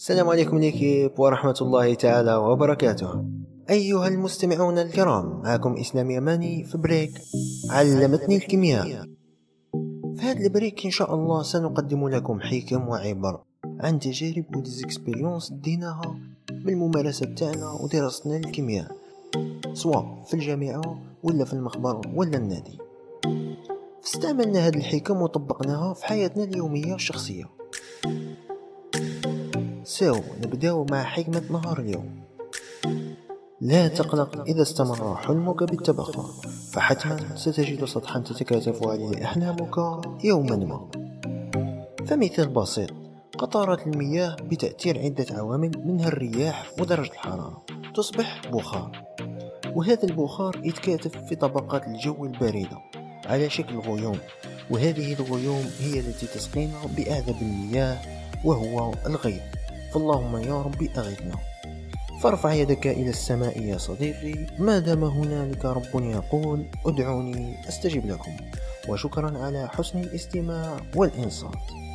السلام عليكم l'équipe ورحمة الله تعالى وبركاته. أيها المستمعون الكرام معكم إسلام يماني في break علمتني الكيمياء. في هذا ال break إن شاء الله سنقدم لكم حكم وعبر عن تجارب و des expériences ديناها بالممارسة تاعنا ودراستنا للكيمياء سواء في الجامعة ولا في المخبر ولا النادي. استعملنا هذه الحكم وطبقناها في حياتنا اليومية الشخصية. سو نبداو مع حكمة نهار اليوم. لا تقلق إذا استمر حلمك بالتبخر فحتما ستجد سطحا تتكاتف عليه أحلامك يوما ما. فمثال بسيط. قطرات المياه بتأثير عدة عوامل منها الرياح ودرجة الحرارة. تصبح بخار. وهذا البخار يتكاتف في طبقات الجو الباردة على شكل غيوم. وهذه الغيوم هي التي تسقينا بأعذب المياه وهو الغيث. فاللهم يا رب أغثنا. فارفع يدك إلى السماء يا صديقي. ما دام هنالك رب يقول ادعوني أستجب لكم. وشكرا على حسن الاستماع والإنصات.